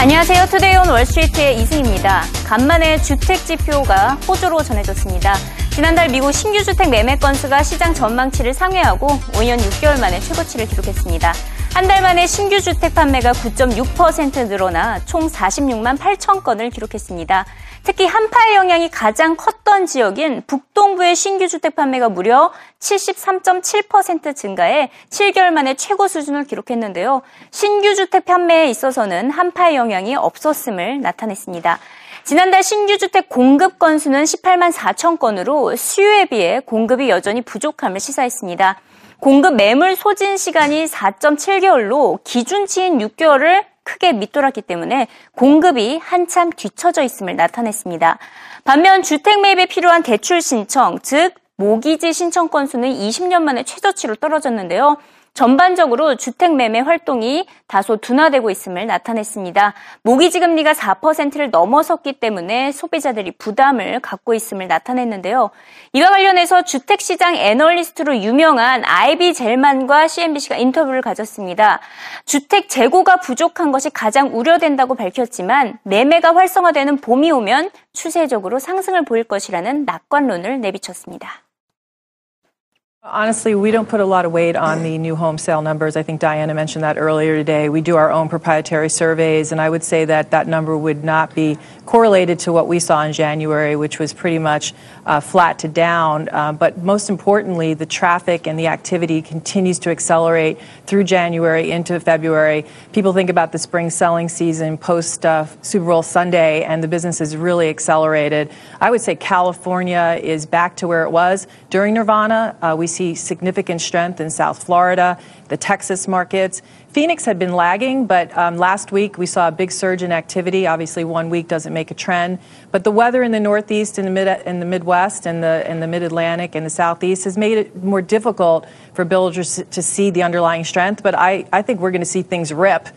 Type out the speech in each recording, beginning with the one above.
안녕하세요. Today on Wall Street의 이승입니다. 간만에 주택 지표가 호조로 전해졌습니다. 지난달 미국 신규 주택 매매 건수가 시장 전망치를 상회하고 5년 6개월 만에 최고치를 기록했습니다. 한 달 만에 신규 주택 판매가 9.6% 늘어나 총 46만 8천 건을 기록했습니다. 특히 한파의 영향이 가장 컸던 지역인 북동부의 신규 주택 판매가 무려 73.7% 증가해 7개월 만에 최고 수준을 기록했는데요. 신규 주택 판매에 있어서는 한파의 영향이 없었음을 나타냈습니다. 지난달 신규 주택 공급 건수는 18만 4천 건으로 수요에 비해 공급이 여전히 부족함을 시사했습니다. 공급 매물 소진 시간이 4.7개월로 기준치인 6개월을 크게 밑돌았기 때문에 공급이 한참 뒤처져 있음을 나타냈습니다. 반면 주택 매입에 필요한 대출 신청, 즉 모기지 신청 건수는 20년 만에 최저치로 떨어졌는데요. 전반적으로 주택 매매 활동이 다소 둔화되고 있음을 나타냈습니다. 모기지 금리가 4%를 넘어섰기 때문에 소비자들이 부담을 갖고 있음을 나타냈는데요. 이와 관련해서 주택 시장 애널리스트로 유명한 아이비 젤만과 CNBC가 인터뷰를 가졌습니다. 주택 재고가 부족한 것이 가장 우려된다고 밝혔지만 매매가 활성화되는 봄이 오면 추세적으로 상승을 보일 것이라는 낙관론을 내비쳤습니다. Honestly, we don't put a lot of weight on the new home sale numbers. I think Diana mentioned that earlier today. We do our own proprietary surveys, and I would say that that number would not be correlated to what we saw in January, which was pretty much uh, flat to down. Uh, but most importantly, the traffic and the activity continues to accelerate through January into February. People think about the spring selling season post uh, Super Bowl Sunday, and the business has really accelerated. I would say California is back to where it was during Nirvana. Uh, we see significant strength in South Florida, the Texas markets. Phoenix had been lagging, but um, last week we saw a big surge in activity. Obviously, one week doesn't make a trend, but the weather in the Northeast, in the mid, in the Midwest, and the in the Mid Atlantic and the Southeast has made it more difficult for builders to see the underlying strength. But I, I think we're going to see things rip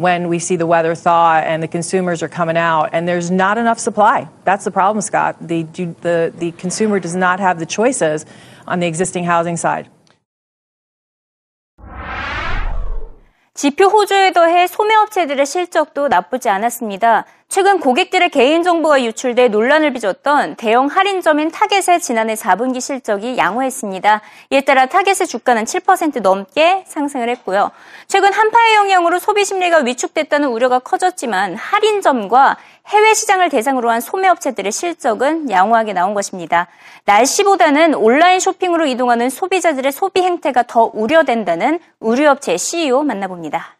when we see the weather thaw and the consumers are coming out and there's not enough supply. That's the problem, Scott. The, the, the consumer does not have the choices on the existing housing side. 지표 호조에 더해 소매업체들의 실적도 나쁘지 않았습니다. 최근 고객들의 개인정보가 유출돼 논란을 빚었던 대형 할인점인 타겟의 지난해 4분기 실적이 양호했습니다. 이에 따라 타겟의 주가는 7% 넘게 상승을 했고요. 최근 한파의 영향으로 소비 심리가 위축됐다는 우려가 커졌지만 할인점과 해외 시장을 대상으로 한 소매업체들의 실적은 양호하게 나온 것입니다. 날씨보다는 온라인 쇼핑으로 이동하는 소비자들의 소비 행태가 더 우려된다는 의류업체 CEO 만나봅니다.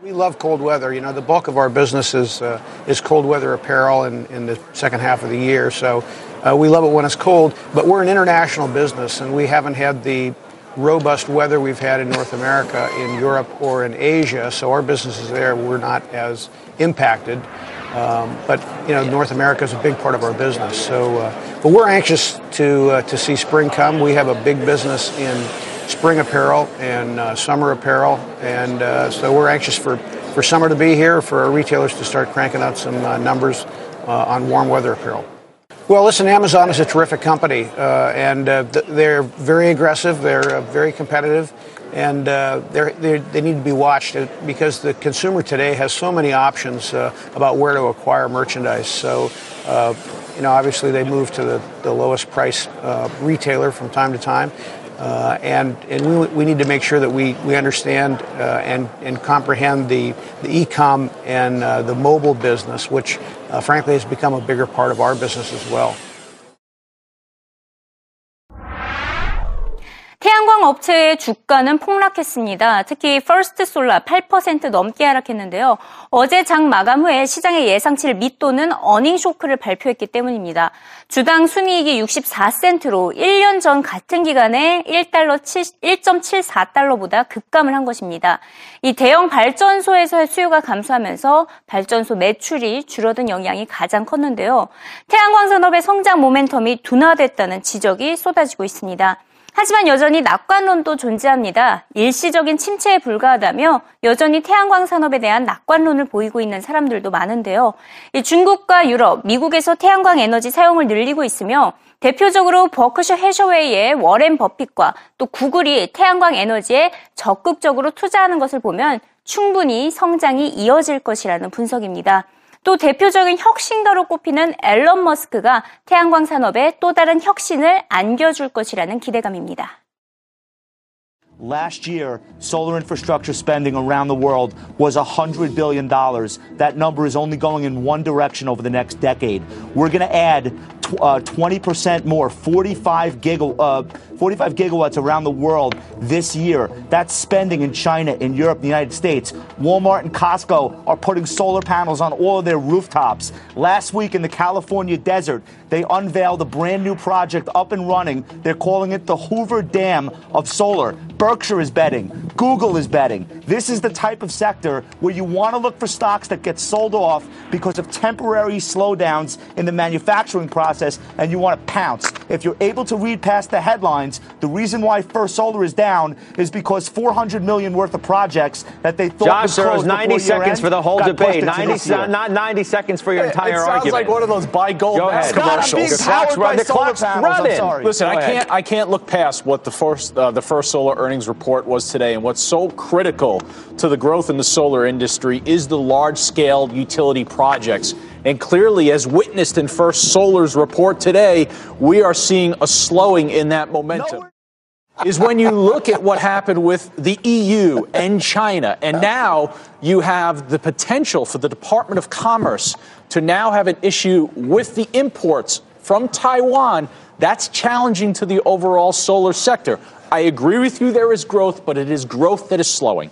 We love cold weather. You know, the bulk of our business is, uh, is cold weather apparel in, in the second half of the year. So uh, we love it when it's cold, but we're an international business and we haven't had the robust weather we've had in North America, in Europe, or in Asia. So our businesses there were not as impacted. Um, but you know, North America is a big part of our business. So, uh, but we're anxious to uh, to see spring come. We have a big business in spring apparel and uh, summer apparel, and uh, so we're anxious for, for summer to be here, for our retailers to start cranking out some uh, numbers uh, on warm weather apparel. Well, listen, Amazon is a terrific company, uh, and uh, th- they're very aggressive, they're very competitive, and they're, they're, they need to be watched because the consumer today has so many options about where to acquire merchandise. So, you know, obviously they move to the, the lowest price retailer from time to time. Uh, and and we, we need to make sure that we, we understand uh, and, and comprehend the, the e-com and uh, the mobile business, which uh, frankly has become a bigger part of our business as well. 태양광 업체의 주가는 폭락했습니다. 특히 퍼스트 솔라 8% 넘게 하락했는데요. 어제 장 마감 후에 시장의 예상치를 밑도는 어닝 쇼크를 발표했기 때문입니다. 주당 순이익이 64센트로 1년 전 같은 기간에 1달러 1.74달러보다 급감을 한 것입니다. 이 대형 발전소에서의 수요가 감소하면서 발전소 매출이 줄어든 영향이 가장 컸는데요. 태양광 산업의 성장 모멘텀이 둔화됐다는 지적이 쏟아지고 있습니다. 하지만 여전히 낙관론도 존재합니다. 일시적인 침체에 불과하다며 여전히 태양광 산업에 대한 낙관론을 보이고 있는 사람들도 많은데요. 중국과 유럽, 미국에서 태양광 에너지 사용을 늘리고 있으며 대표적으로 버크셔 해셔웨이의 워렌 버핏과 또 구글이 태양광 에너지에 적극적으로 투자하는 것을 보면 충분히 성장이 이어질 것이라는 분석입니다. 또 대표적인 혁신가로 꼽히는 앨런 머스크가 태양광 산업에 또 다른 혁신을 안겨줄 것이라는 기대감입니다. Last year, solar infrastructure spending around the world was $100 billion. That number is only going in one direction over the next decade. We're going to add uh, 20% more, 45, giga, uh, 45 gigawatts around the world this year. That's spending in China, in Europe, the United States. Walmart and Costco are putting solar panels on all of their rooftops. Last week in the California desert, they unveiled a brand new project up and running. They're calling it the Hoover Dam of solar. Berkshire is betting. Google is betting. This is the type of sector where you want to look for stocks that get sold off because of temporary slowdowns in the manufacturing process and you want to pounce. If you're able to read past the headlines, the reason why First Solar is down is because 400 million worth of projects that they thought Josh, would there was close 90 before seconds year-end for the whole debate. 90, not 90 seconds for your entire it sounds argument. like one of those buy gold Go ahead. mask commercials. being The clock's by run- the solar clock's running. Listen, Go I ahead. can't I can't look past what the first uh, the first solar earnings report was today, and what's so critical to the growth in the solar industry is the large scale utility projects. And clearly, as witnessed in First Solar's report today, we are seeing a slowing in that momentum. is when you look at what happened with the EU and China, and now you have the potential for the Department of Commerce to now have an issue with the imports from Taiwan. That's challenging to the overall solar sector. I agree with you, there is growth, but it is growth that is slowing.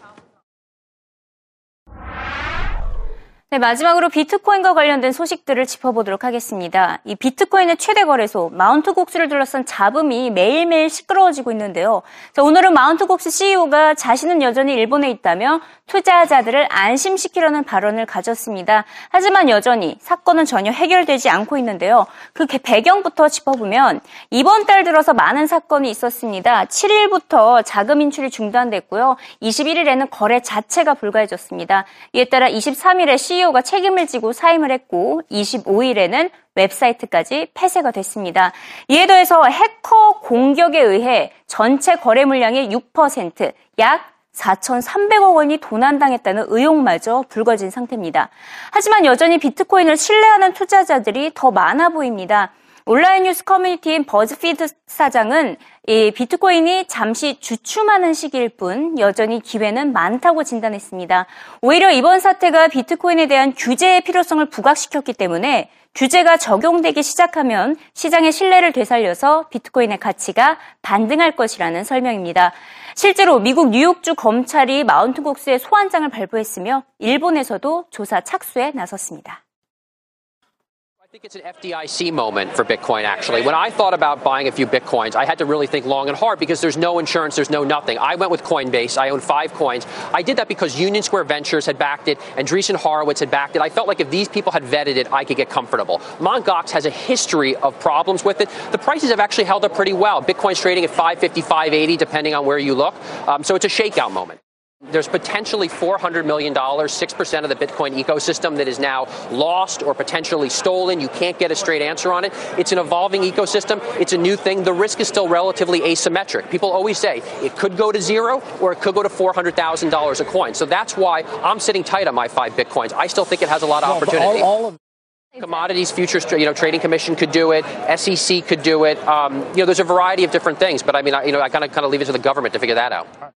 네, 마지막으로 비트코인과 관련된 소식들을 짚어보도록 하겠습니다. 이 비트코인의 최대 거래소 마운트 곡스를 둘러싼 잡음이 매일매일 시끄러워지고 있는데요. 자, 오늘은 마운트 곡스 CEO가 자신은 여전히 일본에 있다며 투자자들을 안심시키려는 발언을 가졌습니다. 하지만 여전히 사건은 전혀 해결되지 않고 있는데요. 그 배경부터 짚어보면 이번 달 들어서 많은 사건이 있었습니다. 7일부터 자금 인출이 중단됐고요. 21일에는 거래 자체가 불가해졌습니다. 이에 따라 23일에 CEO가 책임을 지고 사임을 했고 25일에는 웹사이트까지 폐쇄가 됐습니다. 이에 더해서 해커 공격에 의해 전체 거래 물량의 6%, 약 4,300억 원이 도난당했다는 의혹마저 불거진 상태입니다. 하지만 여전히 비트코인을 신뢰하는 투자자들이 더 많아 보입니다. 온라인 뉴스 커뮤니티인 버즈피드 사장은 이 비트코인이 잠시 주춤하는 시기일 뿐 여전히 기회는 많다고 진단했습니다. 오히려 이번 사태가 비트코인에 대한 규제의 필요성을 부각시켰기 때문에 규제가 적용되기 시작하면 시장의 신뢰를 되살려서 비트코인의 가치가 반등할 것이라는 설명입니다. 실제로 미국 뉴욕주 검찰이 마운트곡스의 소환장을 발부했으며 일본에서도 조사 착수에 나섰습니다. I think it's an FDIC moment for Bitcoin, actually. When I thought about buying a few Bitcoins, I had to really think long and hard because there's no insurance, there's no nothing. I went with Coinbase. I own five coins. I did that because Union Square Ventures had backed it, and Andreessen Horowitz had backed it. I felt like if these people had vetted it, I could get comfortable. Mt. Gox has a history of problems with it. The prices have actually held up pretty well. Bitcoin's trading at 550, 580, depending on where you look. Um, so it's a shakeout moment. There's potentially $400 million, 6% of the Bitcoin ecosystem that is now lost or potentially stolen. You can't get a straight answer on it. It's an evolving ecosystem. It's a new thing. The risk is still relatively asymmetric. People always say it could go to zero or it could go to $400,000 a coin. So that's why I'm sitting tight on my five Bitcoins. I still think it has a lot of opportunity. all of Commodities Futures, you know, Trading Commission could do it. SEC could do it. Um, you know, there's a variety of different things, but I mean, I, you know, I kind of kind of leave it to the government to figure that out.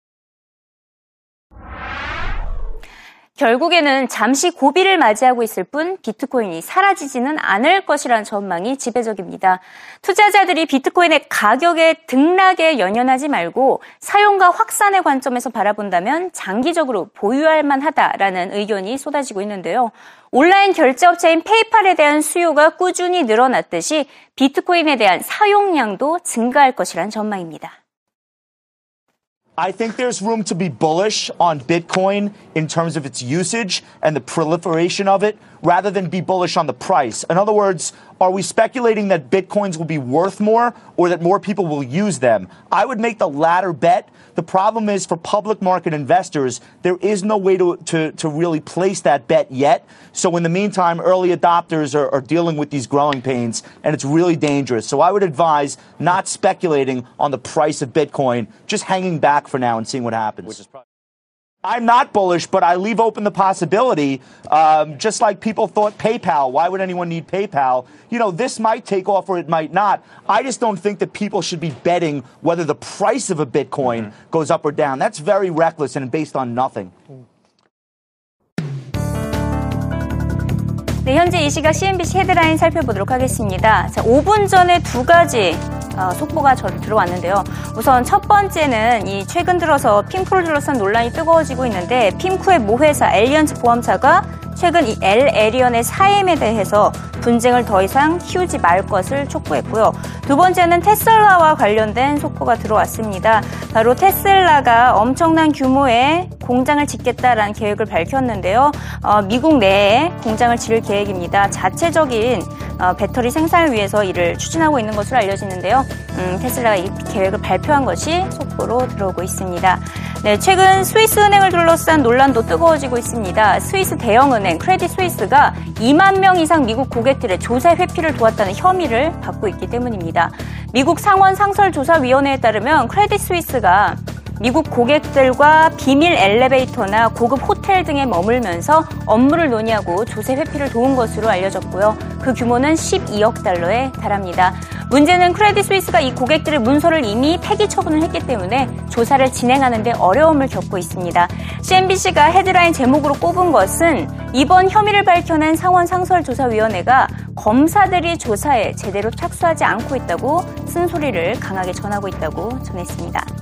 결국에는 잠시 고비를 맞이하고 있을 뿐 비트코인이 사라지지는 않을 것이라는 전망이 지배적입니다. 투자자들이 비트코인의 가격의 등락에 연연하지 말고 사용과 확산의 관점에서 바라본다면 장기적으로 보유할 만하다라는 의견이 쏟아지고 있는데요. 온라인 결제 업체인 페이팔에 대한 수요가 꾸준히 늘어났듯이 비트코인에 대한 사용량도 증가할 것이란 전망입니다. I think there's room to be bullish on Bitcoin in terms of its usage and the proliferation of it rather than be bullish on the price. In other words, are we speculating that bitcoins will be worth more or that more people will use them? I would make the latter bet. The problem is for public market investors, there is no way to, to, to really place that bet yet. So in the meantime, early adopters are, are dealing with these growing pains and it's really dangerous. So I would advise not speculating on the price of Bitcoin, just hanging back for now and seeing what happens. I'm not bullish, but I leave open the possibility. Um, just like people thought PayPal, why would anyone need PayPal? You know, this might take off or it might not. I just don't think that people should be betting whether the price of a Bitcoin mm-hmm. goes up or down. That's very reckless and based on nothing. 네, 현재 이 시각 CNBC 헤드라인 살펴보도록 하겠습니다. 자, 5분 전에 두 가지 어, 속보가 들어왔는데요. 우선 첫 번째는 이 최근 들어서 핑크를 둘러싼 논란이 뜨거워지고 있는데 핑크의 모회사 엘리언즈 보험사가 최근 이 엘 에리언의 사임에 대해서 분쟁을 더 이상 키우지 말 것을 촉구했고요. 두 번째는 테슬라와 관련된 속보가 들어왔습니다. 바로 테슬라가 엄청난 규모의 공장을 짓겠다라는 계획을 밝혔는데요. 어, 미국 내에 공장을 지을 계획입니다. 자체적인 어, 배터리 생산을 위해서 이를 추진하고 있는 것으로 알려지는데요. 음, 테슬라가 이 계획을 발표한 것이 속보로 들어오고 있습니다. 네, 최근 스위스 은행을 둘러싼 논란도 뜨거워지고 있습니다. 스위스 대형은행 크레딧 스위스가 2만 명 이상 미국 고객들의 조세 회피를 도왔다는 혐의를 받고 있기 때문입니다. 미국 상원 상설조사위원회에 따르면 크레딧 스위스가 미국 고객들과 비밀 엘리베이터나 고급 호텔 등에 머물면서 업무를 논의하고 조세 회피를 도운 것으로 알려졌고요. 그 규모는 12억 달러에 달합니다. 문제는 크레딧 스위스가 이 고객들의 문서를 이미 폐기 처분을 했기 때문에 조사를 진행하는 데 어려움을 겪고 있습니다. CNBC가 헤드라인 제목으로 꼽은 것은 이번 혐의를 밝혀낸 상원 상설조사위원회가 검사들이 조사에 제대로 착수하지 않고 있다고 쓴소리를 강하게 전하고 있다고 전했습니다.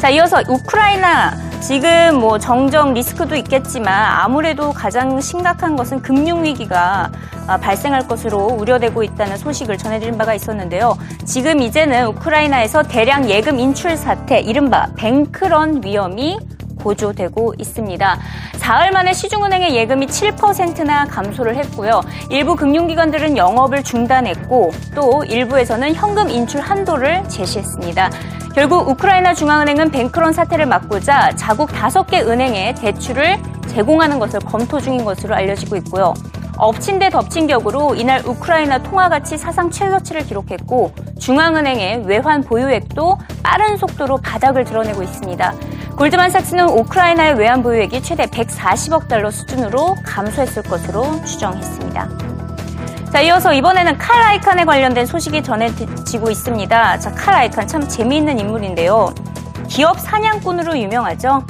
자, 이어서 우크라이나 지금 뭐 정정 리스크도 있겠지만 아무래도 가장 심각한 것은 금융 위기가 아, 발생할 것으로 우려되고 있다는 소식을 전해드린 바가 있었는데요. 지금 이제는 우크라이나에서 대량 예금 인출 사태, 이른바 뱅크런 위험이 고조되고 있습니다. 사흘 만에 시중은행의 예금이 7%나 감소를 했고요. 일부 금융기관들은 영업을 중단했고 또 일부에서는 현금 인출 한도를 제시했습니다. 결국 우크라이나 중앙은행은 뱅크런 사태를 막고자 자국 다섯 개 은행에 대출을 제공하는 것을 검토 중인 것으로 알려지고 있고요. 엎친 데 덮친 격으로 이날 우크라이나 통화 가치 사상 최저치를 기록했고 중앙은행의 외환 보유액도 빠른 속도로 바닥을 드러내고 있습니다. 골드만삭스는 우크라이나의 외환 보유액이 최대 140억 달러 수준으로 감소했을 것으로 추정했습니다. 자, 이어서 이번에는 칼 아이칸에 관련된 소식이 전해지고 있습니다. 자, 칼 아이칸 참 재미있는 인물인데요. 기업 사냥꾼으로 유명하죠.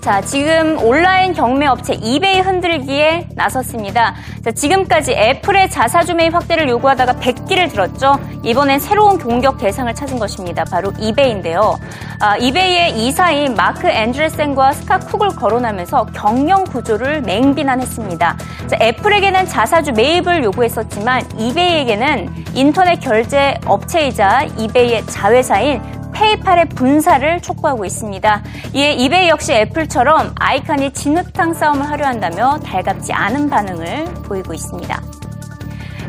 자, 지금 온라인 경매 업체 이베이 흔들기에 나섰습니다. 자, 지금까지 애플의 자사주 매입 확대를 요구하다가 100기를 들었죠. 이번엔 새로운 공격 대상을 찾은 것입니다. 바로 이베이인데요. 아, 이베이의 이사인 마크 앤드레센과 스카 쿡을 거론하면서 경영 구조를 맹비난했습니다. 자, 애플에게는 자사주 매입을 요구했었지만 이베이에게는 인터넷 결제 업체이자 이베이의 자회사인 페이팔의 분사를 촉구하고 있습니다. 이에 이베이 역시 애플처럼 아이칸이 진흙탕 싸움을 하려 한다며 달갑지 않은 반응을 보이고 있습니다.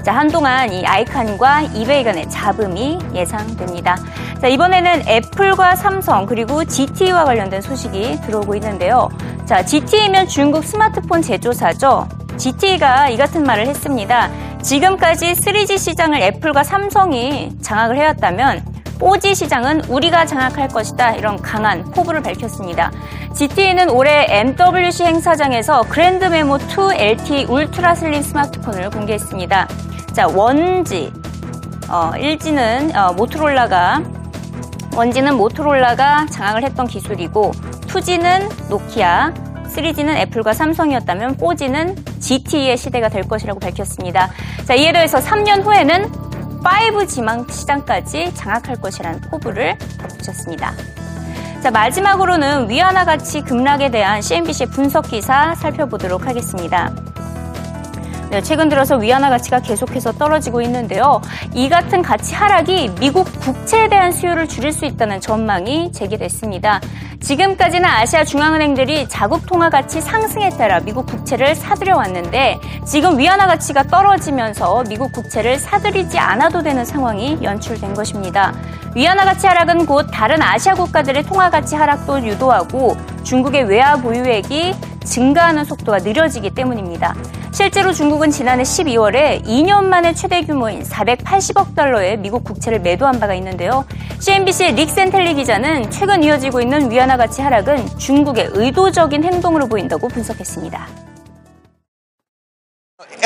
자, 한동안 이 아이칸과 이베이 간의 잡음이 예상됩니다. 자, 이번에는 애플과 삼성 그리고 GT와 관련된 소식이 들어오고 있는데요. 자, GT면 중국 스마트폰 제조사죠. GT가 이 같은 말을 했습니다. 지금까지 3G 시장을 애플과 삼성이 장악을 해왔다면 5G 시장은 우리가 장악할 것이다. 이런 강한 포부를 밝혔습니다. GT는 올해 MWC 행사장에서 그랜드 메모 2 LTE 울트라 슬림 스마트폰을 공개했습니다. 자, 원지. 어, 1G는 어, 모토롤라가 원지는 모토롤라가 장악을 했던 기술이고 2G는 노키아, 3G는 애플과 삼성이었다면 4G는 GT의 시대가 될 것이라고 밝혔습니다. 자, 이에 더해서 3년 후에는 5 지망 시장까지 장악할 것이라는 포부를 덧붙였습니다. 자, 마지막으로는 위안화 가치 급락에 대한 CNBC 분석 기사 살펴보도록 하겠습니다. 네, 최근 들어서 위안화 가치가 계속해서 떨어지고 있는데요. 이 같은 가치 하락이 미국 국채에 대한 수요를 줄일 수 있다는 전망이 제기됐습니다. 지금까지는 아시아 중앙은행들이 자국 통화 가치 상승에 따라 미국 국채를 사들여 왔는데 지금 위안화 가치가 떨어지면서 미국 국채를 사들이지 않아도 되는 상황이 연출된 것입니다. 위안화 가치 하락은 곧 다른 아시아 국가들의 통화 가치 하락도 유도하고 중국의 외화 보유액이 증가하는 속도가 느려지기 때문입니다. 실제로 중국은 지난해 12월에 2년 만에 최대 규모인 480억 달러의 미국 국채를 매도한 바가 있는데요. CNBC의 릭센텔리 기자는 최근 이어지고 있는 위안화 가치 하락은 중국의 의도적인 행동으로 보인다고 분석했습니다.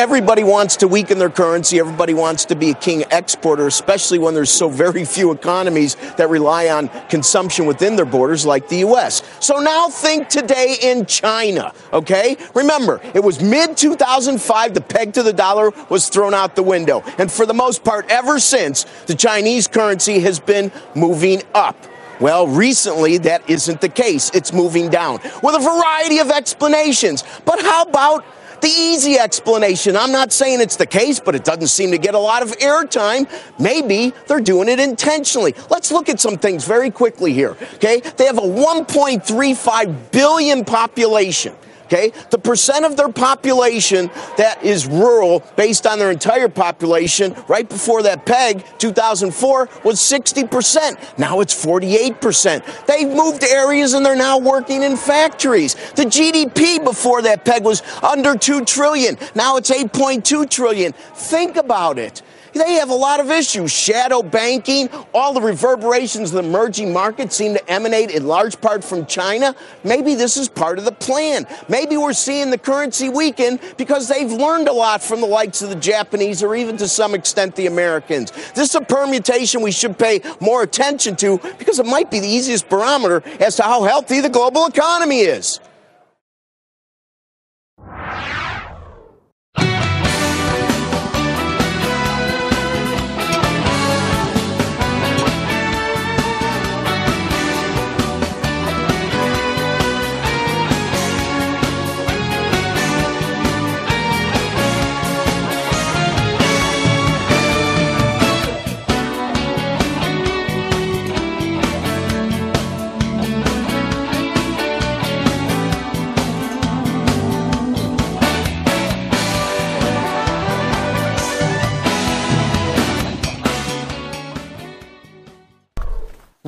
Everybody wants to weaken their currency. Everybody wants to be a king exporter, especially when there's so very few economies that rely on consumption within their borders, like the U.S. So now think today in China, okay? Remember, it was mid 2005, the peg to the dollar was thrown out the window. And for the most part, ever since, the Chinese currency has been moving up. Well, recently that isn't the case. It's moving down with a variety of explanations. But how about the easy explanation. I'm not saying it's the case, but it doesn't seem to get a lot of airtime. Maybe they're doing it intentionally. Let's look at some things very quickly here. Okay. They have a 1.35 billion population. Okay? The percent of their population that is rural based on their entire population right before that peg, 2004, was 60%. Now it's 48%. They've moved to areas and they're now working in factories. The GDP before that peg was under 2 trillion. Now it's 8.2 trillion. Think about it. They have a lot of issues. Shadow banking, all the reverberations of the emerging markets seem to emanate in large part from China. Maybe this is part of the plan. Maybe we're seeing the currency weaken because they've learned a lot from the likes of the Japanese or even to some extent the Americans. This is a permutation we should pay more attention to because it might be the easiest barometer as to how healthy the global economy is.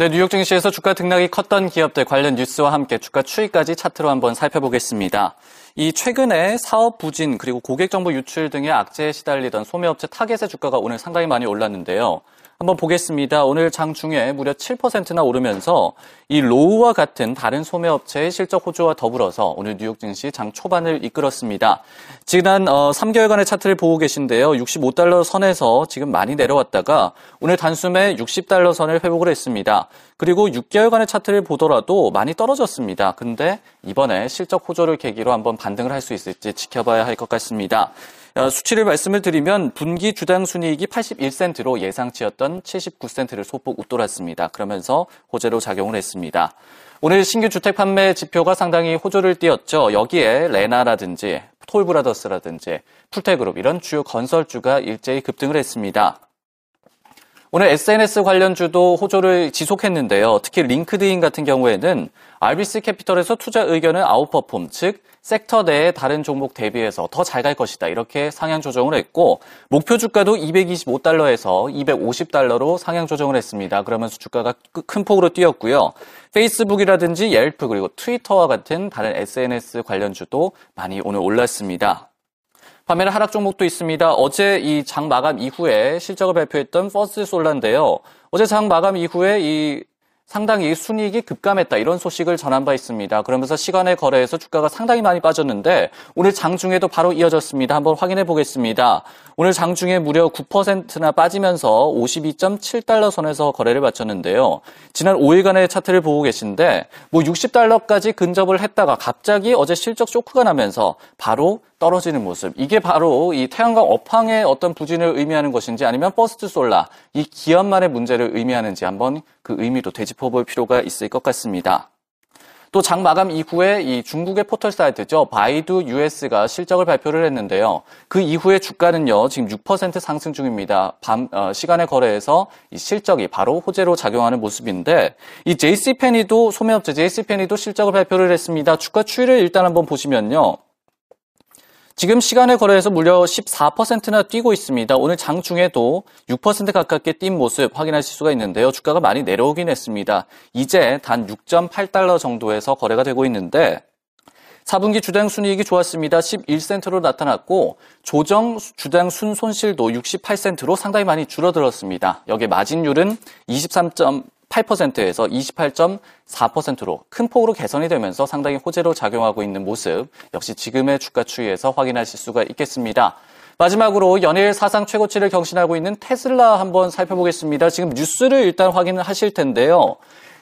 네, 뉴욕 증시에서 주가 등락이 컸던 기업들 관련 뉴스와 함께 주가 추이까지 차트로 한번 살펴보겠습니다. 이 최근에 사업 부진 그리고 고객 정보 유출 등의 악재에 시달리던 소매업체 타겟의 주가가 오늘 상당히 많이 올랐는데요. 한번 보겠습니다. 오늘 장중에 무려 7%나 오르면서 이 로우와 같은 다른 소매업체의 실적 호조와 더불어서 오늘 뉴욕 증시 장 초반을 이끌었습니다. 지난 어, 3개월간의 차트를 보고 계신데요. 65달러 선에서 지금 많이 내려왔다가 오늘 단숨에 60달러 선을 회복을 했습니다. 그리고 6개월간의 차트를 보더라도 많이 떨어졌습니다. 근데 이번에 실적 호조를 계기로 한번 반등을 할 수 있을지 지켜봐야 할 것 같습니다. 어, 수치를 말씀을 드리면 분기 주당 순이익이 81센트로 예상치였던 79센트를 소폭 웃돌았습니다. 그러면서 호재로 작용을 했습니다. 오늘 신규 주택 판매 지표가 상당히 호조를 띄었죠. 여기에 레나라든지 톨브라더스라든지 풀테그룹 이런 주요 건설주가 일제히 급등을 했습니다. 오늘 SNS 관련주도 호조를 지속했는데요. 특히 링크드인 같은 경우에는 RBC 캐피털에서 투자 의견을 아웃퍼폼, 즉 섹터 내의 다른 종목 대비해서 더 잘 갈 것이다. 이렇게 상향 조정을 했고 목표 주가도 225달러에서 250달러로 상향 조정을 했습니다. 그러면서 주가가 큰 폭으로 뛰었고요. 페이스북이라든지 옐프 그리고 트위터와 같은 다른 SNS 관련주도 많이 오늘 올랐습니다. 반면에 하락 종목도 있습니다. 어제 이 장 마감 이후에 실적을 발표했던 퍼스트 솔라인데요. 어제 장 마감 이후에 이 상당히 순이익이 급감했다 이런 소식을 전한 바 있습니다. 그러면서 시간외 거래에서 주가가 상당히 많이 빠졌는데 오늘 장중에도 바로 이어졌습니다. 한번 확인해 보겠습니다. 오늘 장중에 무려 9%나 빠지면서 52.7달러 선에서 거래를 마쳤는데요. 지난 5일간의 차트를 보고 계신데 뭐 60달러까지 근접을 했다가 갑자기 어제 실적 쇼크가 나면서 바로 떨어지는 모습. 이게 바로 이 태양광 업황의 어떤 부진을 의미하는 것인지 아니면 퍼스트 솔라, 이 기업만의 문제를 의미하는지 한번 그 의미도 되짚어 볼 필요가 있을 것 같습니다. 또 장 마감 이후에 이 중국의 포털 사이트죠. 바이두 US가 실적을 발표를 했는데요. 그 이후에 주가는요, 지금 6% 상승 중입니다. 밤, 어, 시간의 거래에서 이 실적이 바로 호재로 작용하는 모습인데, 이 JC페니도, 소매업체 JC페니도 실적을 발표를 했습니다. 주가 추이를 일단 한번 보시면요. 지금 시간의 거래에서 무려 14%나 뛰고 있습니다. 오늘 장중에도 6% 가깝게 뛴 모습 확인하실 수가 있는데요. 주가가 많이 내려오긴 했습니다. 이제 단 6.8달러 정도에서 거래가 되고 있는데 4분기 주당 순이익이 좋았습니다. 11센트로 나타났고 조정 주당 순 손실도 68센트로 상당히 많이 줄어들었습니다. 여기에 마진율은 23. 8%에서 28.4%로 큰 폭으로 개선이 되면서 상당히 호재로 작용하고 있는 모습 역시 지금의 주가 추이에서 확인하실 수가 있겠습니다. 마지막으로 연일 사상 최고치를 경신하고 있는 테슬라 한번 살펴보겠습니다. 지금 뉴스를 일단 확인을 하실 텐데요.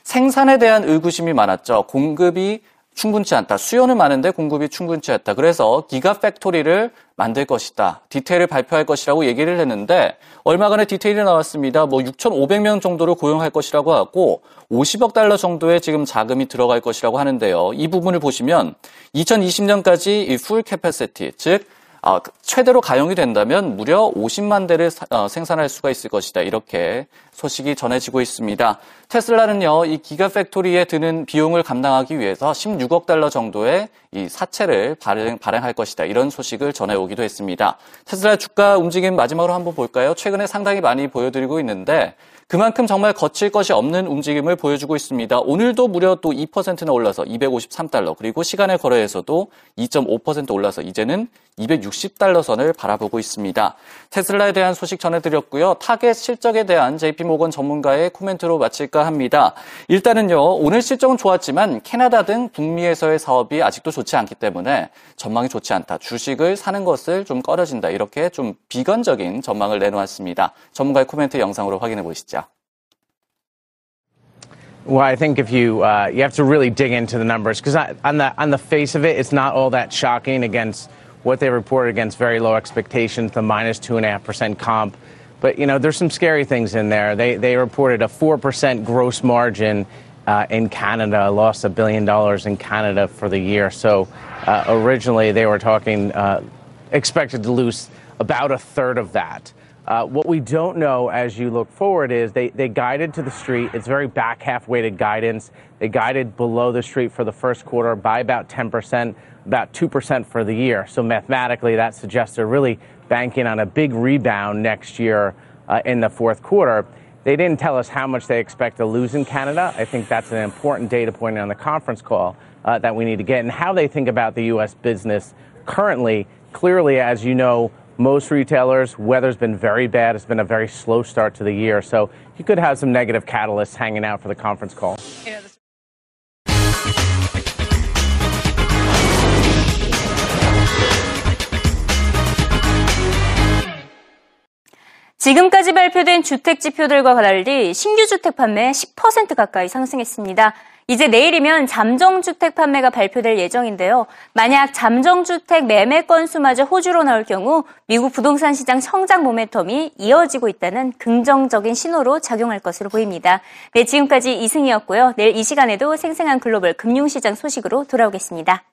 생산에 대한 의구심이 많았죠. 공급이 충분치 않다. 수요는 많은데 공급이 충분치 않다. 그래서 기가 팩토리를 만들 것이다. 디테일을 발표할 것이라고 얘기를 했는데 얼마 전에 디테일이 나왔습니다. 뭐 6,500명 정도를 고용할 것이라고 하고 50억 달러 정도의 지금 자금이 들어갈 것이라고 하는데요. 이 부분을 보시면 2020년까지 이 full capacity, 즉 어, 최대로 가용이 된다면 무려 50만 대를 사, 어, 생산할 수가 있을 것이다. 이렇게 소식이 전해지고 있습니다. 테슬라는요, 이 기가 팩토리에 드는 비용을 감당하기 위해서 16억 달러 정도의 이 사채를 발행, 발행할 것이다. 이런 소식을 전해오기도 했습니다. 테슬라 주가 움직임 마지막으로 한번 볼까요? 최근에 상당히 많이 보여드리고 있는데 그만큼 정말 거칠 것이 없는 움직임을 보여주고 있습니다. 오늘도 무려 또 2%나 올라서 253달러, 그리고 시간의 거래에서도 2.5% 올라서 이제는 260달러 선을 바라보고 있습니다. 테슬라에 대한 소식 전해드렸고요. 타겟 실적에 대한 JP 모건 전문가의 코멘트로 마칠까 합니다. 일단은요, 오늘 실적은 좋았지만 캐나다 등 북미에서의 사업이 아직도 좋지 않기 때문에 전망이 좋지 않다. 주식을 사는 것을 좀 꺼려진다. 이렇게 좀 비관적인 전망을 내놓았습니다. 전문가의 코멘트 영상으로 확인해 보시죠. Well, I think if you uh, you have to really dig into the numbers because on the on the face of it, it's not all that shocking against what they reported against very low expectations, the minus two and a half percent comp. But you know, there's some scary things in there. They they reported a four percent gross margin uh, in Canada, lost a billion dollars in Canada for the year. So uh, originally they were talking uh, expected to lose about a third of that. Uh, what we don't know as you look forward is they, they guided to the street. It's very back half weighted guidance. They guided below the street for the first quarter by about 10%, about 2% for the year. So mathematically, that suggests they're really banking on a big rebound next year uh, in the fourth quarter. They didn't tell us how much they expect to lose in Canada. I think that's an important data point on the conference call uh, that we need to get. And how they think about the U.S. business currently, clearly, as you know, most retailers, weather's been very bad. It's been a very slow start to the year. So you could have some negative catalysts hanging out for the conference call. 지금까지 발표된 주택 지표들과 달리 신규 주택 판매 10% 가까이 상승했습니다. 이제 내일이면 잠정주택 판매가 발표될 예정인데요. 만약 잠정주택 매매 건수마저 호주로 나올 경우 미국 부동산 시장 성장 모멘텀이 이어지고 있다는 긍정적인 신호로 작용할 것으로 보입니다. 네, 지금까지 이승이었고요. 내일 이 시간에도 생생한 글로벌 금융시장 소식으로 돌아오겠습니다.